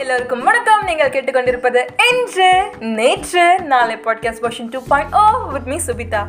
எல்லோருக்கும் வணக்கம். நீங்கள் கேட்டுக்கொண்டிருப்பது இன்று நேற்று நாளை podcast version two point O with me Subitha.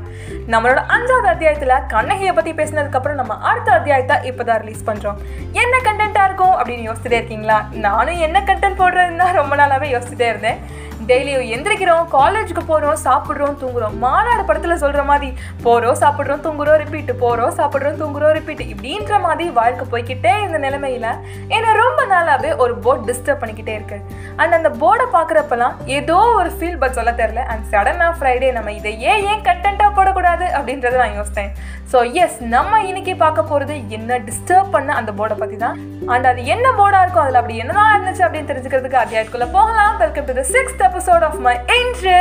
நம்மளோட அஞ்சாவது அத்தியாயத்தில் கண்ணகியை பற்றி பேசினதுக்கப்புறம் நம்ம அடுத்த அத்தியாயத்தை இப்போ தான் ரிலீஸ் பண்ணுறோம் என்ன கண்டென்ட்டாக இருக்கும் அப்படின்னு யோசிச்சுட்டே இருக்கீங்களா? நானும் என்ன கண்டென்ட் போடுறதுன்னு தான் ரொம்ப நாளாகவே யோசிச்சுட்டே இருந்தேன். டெய்லியும் எந்திரிக்கிறோம் காலேஜுக்கு போகிறோம் சாப்பிட்றோம் தூங்குறோம். மாநாடு படத்தில் சொல்கிற மாதிரி போகிறோம் சாப்பிட்றோம் தூங்குறோம் ரிப்பீட் போகிறோம் சாப்பிட்றோம் தூங்குறோம் ரிப்பீட் இப்படின்ற மாதிரி வாழ்க்கை போய்க்கிட்டே இந்த நிலைமையில என்னை ரொம்ப நாளாகவே ஒரு போர்ட் டிஸ்டர்ப் பண்ணிக்கிட்டே இருக்கு. அண்ட் அந்த போர்டை பார்க்குறப்பெல்லாம் ஏதோ ஒரு ஃபீல் பட் சொல்ல தெரில அண்ட் சடனாக ஃப்ரைடே நம்ம இதை ஏன் ஏன் கண்டென்ட்டாக போடக்கூடாது அப்படின்றத நான் யோசித்தேன். ஸோ எஸ் நம்ம இன்னைக்கு பார்க்க போகிறது என்ன டிஸ்டர்ப் பண்ண அந்த போர்டை பற்றி தான். அண்ட் அது என்ன போர்டாக இருக்கும் அதில் அப்படி என்னதான் இருந்துச்சு அப்படின்னு தெரிஞ்சுக்கிறதுக்கு அத்தியாயத்துக்குள்ளே போகலாம். Welcome to the sixth episode of my Indru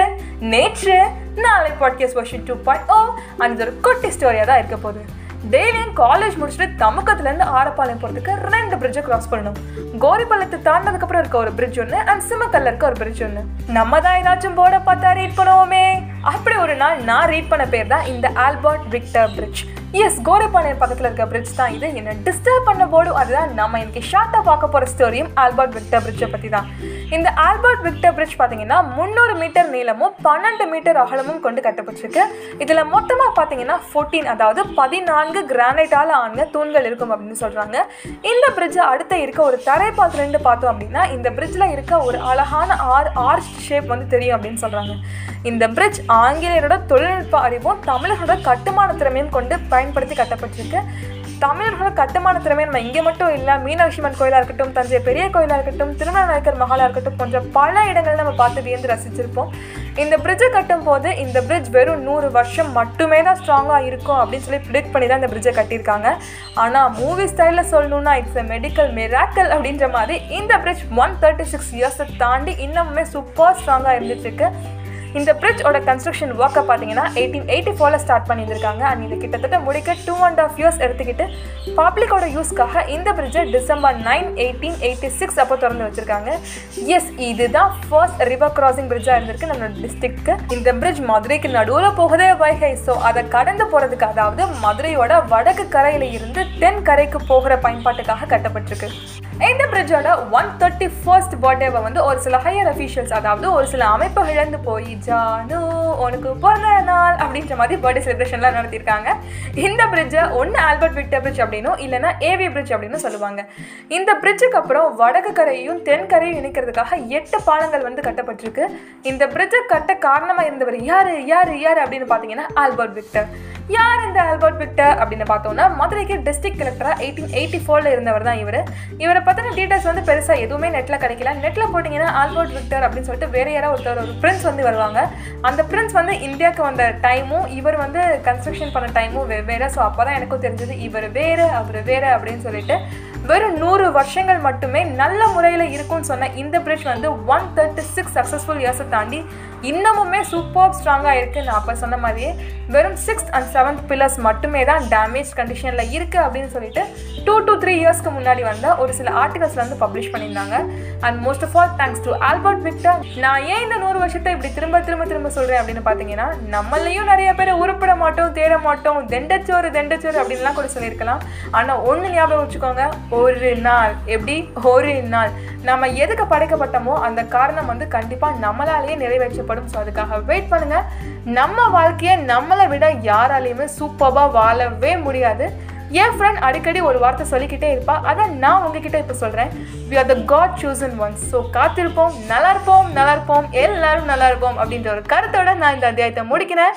Netru Naalai podcast version two point O and இது ஒரு குட்டி ஸ்டோரியாக தான் இருக்க போகுது. டெய்லியும் காலேஜ் முடிச்சுட்டு தமக்கத்துலேருந்து ஆரப்பாளையம் போகிறதுக்கு ரெண்டு பிரிட்ஜை கிராஸ் பண்ணணும். கோரிப்பள்ளத்தை தாண்டதுக்கப்புறம் இருக்க ஒரு பிரிட்ஜ் ஒன்று அண்ட் சிமக்கல்ல இருக்க ஒரு பிரிட்ஜ் ஒன்று நம்ம தான் ஏதாச்சும் போர்டை பார்த்தா ரீட் பண்ணுவோமே. அப்படி ஒரு நாள் நான் ரீட் பண்ண பேர் தான் இந்த Albert Victor bridge is Korappalayam பக்கத்தில் இருக்க பிரிட்ஜ் தான் இது. என்ன டிஸ்டர்ப் பண்ண போடும் அதுதான். நம்ம இன்னைக்கு ஷார்ட்டாக பார்க்க போகிற ஸ்டோரியும் ஆல்பர்ட் விக்டர் பிரிட்ஜை பற்றி தான். இந்த ஆல்பர்ட் விக்டர் பிரிட்ஜ் பார்த்தீங்கன்னா முந்நூறு மீட்டர் நீளமும் பன்னெண்டு மீட்டர் அகலமும் கொண்டு கட்டப்பட்டிருக்கு. இதில் மொத்தமாக பார்த்தீங்கன்னா ஃபோர்டீன் அதாவது பதினான்கு கிரானைட்டால் ஆன தூண்கள் இருக்கும் அப்படின்னு சொல்கிறாங்க இந்த பிரிட்ஜை அடுத்த இருக்க ஒரு தரைப்பாத்திலிருந்து பார்த்தோம் அப்படின்னா இந்த பிரிட்ஜில் இருக்க ஒரு அழகான ஆர் ஆர்ச் ஷேப் வந்து தெரியும் அப்படின்னு சொல்கிறாங்க இந்த பிரிட்ஜ் ஆங்கிலேயரோட தொழில்நுட்ப அறிவும் தமிழர்களோட கட்டுமான திறமையும் கொண்டு பயன்படுத்தி கட்டப்பட்டிருக்கு. தமிழர்களோட கட்டுமான திறமை நம்ம இங்கே மட்டும் இல்லை மீனாட்சி அம்மன் கோயிலாக இருக்கட்டும் தஞ்சை பெரிய கோயிலாக இருக்கட்டும் திருமணநாயக்கர் மகாலாக இருக்கட்டும் போன்ற பல இடங்கள் நம்ம பார்த்து வியந்து ரசிச்சிருப்போம். இந்த பிரிட்ஜை கட்டும் போது இந்த பிரிட்ஜ் வெறும் நூறு வருஷம் மட்டுமே தான் ஸ்ட்ராங்காக இருக்கும் அப்படின்னு சொல்லி ப்ரிடிக்ட் பண்ணி தான் இந்த பிரிட்ஜை கட்டியிருக்காங்க. ஆனால் மூவி ஸ்டைலில் சொல்லணும்னா இட்ஸ் எ மெடிக்கல் மிராக்கல் அப்படின்ற மாதிரி இந்த பிரிட்ஜ் ஒன் தேர்ட்டி சிக்ஸ் இயர்ஸை தாண்டி இன்னமுமே சூப்பர் ஸ்ட்ராங்காக இருந்துட்டுருக்கு இந்த பிரிட்ஜோட கன்ஸ்ட்ரக்ஷன் ஒர்க்கை பார்த்தீங்கன்னா எயிட்டீன் எயிட்டி ஃபோரில் ஸ்டார்ட் பண்ணியிருக்காங்க அண்ட் இது கிட்டத்தட்ட முடிக்க டூ அண்ட் ஆஃப் இயர்ஸ் எடுத்துக்கிட்டு பப்ளிக்கோட யூஸ்க்காக இந்த பிரிட்ஜை December nine eighteen eighty six அப்போ திறந்து வச்சுருக்காங்க. எஸ் இதுதான் ஃபர்ஸ்ட் ரிவர் கிராசிங் பிரிட்ஜாக இருந்திருக்கு நம்மளோட டிஸ்ட்ரிக்ட்க்கு இந்த பிரிட்ஜ் மதுரைக்கு நடுவில் போகுதே வைகை. ஸோ அதை கடந்து போகிறதுக்கு அதாவது மதுரையோட வடக்கு கரையில் இருந்து தென் கரைக்கு போகிற பயன்பாட்டுக்காக கட்டப்பட்டிருக்கு. இந்த பிரிட்ஜோட ஒன் தேர்ட்டி ஃபர்ஸ்ட் பர்த்டேவை வந்து ஒரு சில ஹையர் அஃபீஷியல்ஸ் அதாவது ஒரு சில அமைப்பு இழந்து போய் ஜானு உனக்கு பிறந்த நாள் அப்படின்ற மாதிரி பர்த்டே செலிப்ரேஷன்லாம் நடத்தியிருக்காங்க. இந்த பிரிட்ஜை ஒன்று ஆல்பர்ட் விக்டர் பிரிட்ஜ் அப்படின்னும் இல்லைன்னா ஏவி பிரிட்ஜ் அப்படின்னு சொல்லுவாங்க. இந்த பிரிட்ஜுக்கு அப்புறம் வடக்கு கரையும் தென்கரையும் இணைக்கிறதுக்காக எட்டு பாலங்கள் வந்து கட்டப்பட்டிருக்கு. இந்த பிரிட்ஜை கட்ட காரணமாக இருந்தவர் யார் யார் யார் அப்படின்னு பார்த்தீங்கன்னா ஆல்பர்ட் விக்டர் யார் இந்த ஆல்பர்ட் விக்டர் அப்படின்னு பார்த்தோம்னா மதுரைக்கு டிஸ்ட்ரிக்ட் கலெக்டராக எயிட்டீன் எயிட்டி ஃபோரில் இருந்தவர் தான் இவர். இவரை பற்றின டீட்டெயில்ஸ் வந்து பெருசாக எதுவுமே நெட்டில் கிடைக்கல. நெட்டில் போட்டிங்கன்னா ஆல்பர்ட் விக்டர் அப்படின்னு சொல்லிட்டு வேற யாராவது ஒருத்தர் ஒரு பிரின்ஸ் வந்து வருவாங்க. அந்த பிரின்ஸ் வந்து இந்தியாவுக்கு வந்த டைமும் இவர் வந்து கன்ஸ்ட்ரக்ஷன் பண்ண டைமும் வெவ்வேறு ஸோ அப்போ தான் எனக்கும் தெரிஞ்சது இவர் வேறு அவர் வேறு அப்படின்னு சொல்லிட்டு வெறும் நூறு வருஷங்கள் மட்டுமே நல்ல முறையில் இருக்கும்னு சொன்ன இந்த பிரிட்ஜ் வந்து ஒன் தேர்ட்டி சிக்ஸ் சக்ஸஸ்ஃபுல் இயர்ஸை தாண்டி இன்னமுமே சூப்பர் ஸ்ட்ராங்காக இருக்குது நான் அப்போ சொன்ன மாதிரியே வெறும் சிக்ஸ்த் அண்ட் செவன்த் பில்லர்ஸ் மட்டுமே தான் டேமேஜ் கண்டிஷனில் இருக்குது அப்படின்னு சொல்லிட்டு டூ டு த்ரீ இயர்ஸ்க்கு முன்னாடி வந்த ஒரு சில ஆர்டிகல்ஸில் வந்து பப்ளிஷ் பண்ணியிருந்தாங்க. And most of all thanks to Albert Victor நான் ஏன் இந்த நூறு வருஷத்தை இப்படி திரும்ப திரும்ப திரும்ப சொல்கிறேன் அப்படின்னு பார்த்தீங்கன்னா நம்மளையும் நிறைய பேர் உருப்பிட மாட்டோம் தேட மாட்டோம் தெண்டச்சோறு தெண்டச்சோறு அப்படின்லாம் கூட சொல்லியிருக்கலாம். ஆனால் ஒன்று ஞாபகம் வச்சுக்கோங்க ஒரு நாள் எப்படி? ஒரு நாள். நம்ம எதுக்கு படைக்கப்பட்டோமோ அந்த காரணம் வந்து கண்டிப்பாக நம்மளாலேயே நிறைவேற்றப்படும். ஸோ அதுக்காக வெயிட் பண்ணுங்க. நம்ம வாழ்க்கையை நம்மளை விட யாராலையுமே சூப்பராக வாழவே முடியாது. என் ஃப்ரெண்ட் அடிக்கடி ஒரு வார்த்தை சொல்லிக்கிட்டே இருப்பா. அதை நான் உங்ககிட்ட இப்போ சொல்கிறேன் we are the God chosen ones so காத்திருப்போம் நல்லா இருப்போம் நல்லா இருப்போம் எல்லாரும் நல்லா இருப்போம் அப்படின்ற ஒரு கருத்தோட நான் இந்த அத்தியாயத்தை முடிக்கிறேன்.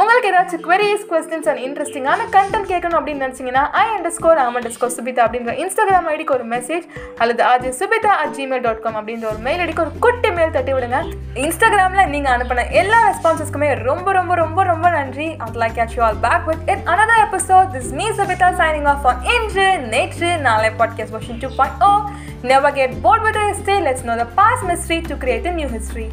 உங்களுக்கு ஏதாச்சும் குவரிஸ் கொஸ்டின்ஸ் அண்ட் இன்ட்ரெஸ்டிங்கான கண்டென்ட் கேட்கணும் அப்படின்னு நினச்சிங்கன்னா I underscore am underscore Subitha அப்படின்ற இன்ஸ்டாகிராம் ஐடிக்கு ஒரு மெசேஜ் அல்லது ஆஜி Subitha at Gmail dot com அப்படின்ற ஒரு மெயில் ஐடிக்கு ஒரு குட்டி மெயில் தட்டி விடுங்க. இன்ஸ்டாகிராமில் நீங்கள் அனுப்பின எல்லா ரெஸ்பான்சஸ்க்குமே ரொம்ப ரொம்ப ரொம்ப ரொம்ப நன்றி. I'd like catch you all back with in another episode this me me, Signing off for Inju, Nature, Nale Podcast version 2.0. Never get bored with the history. Let's know the past mystery to create a new history.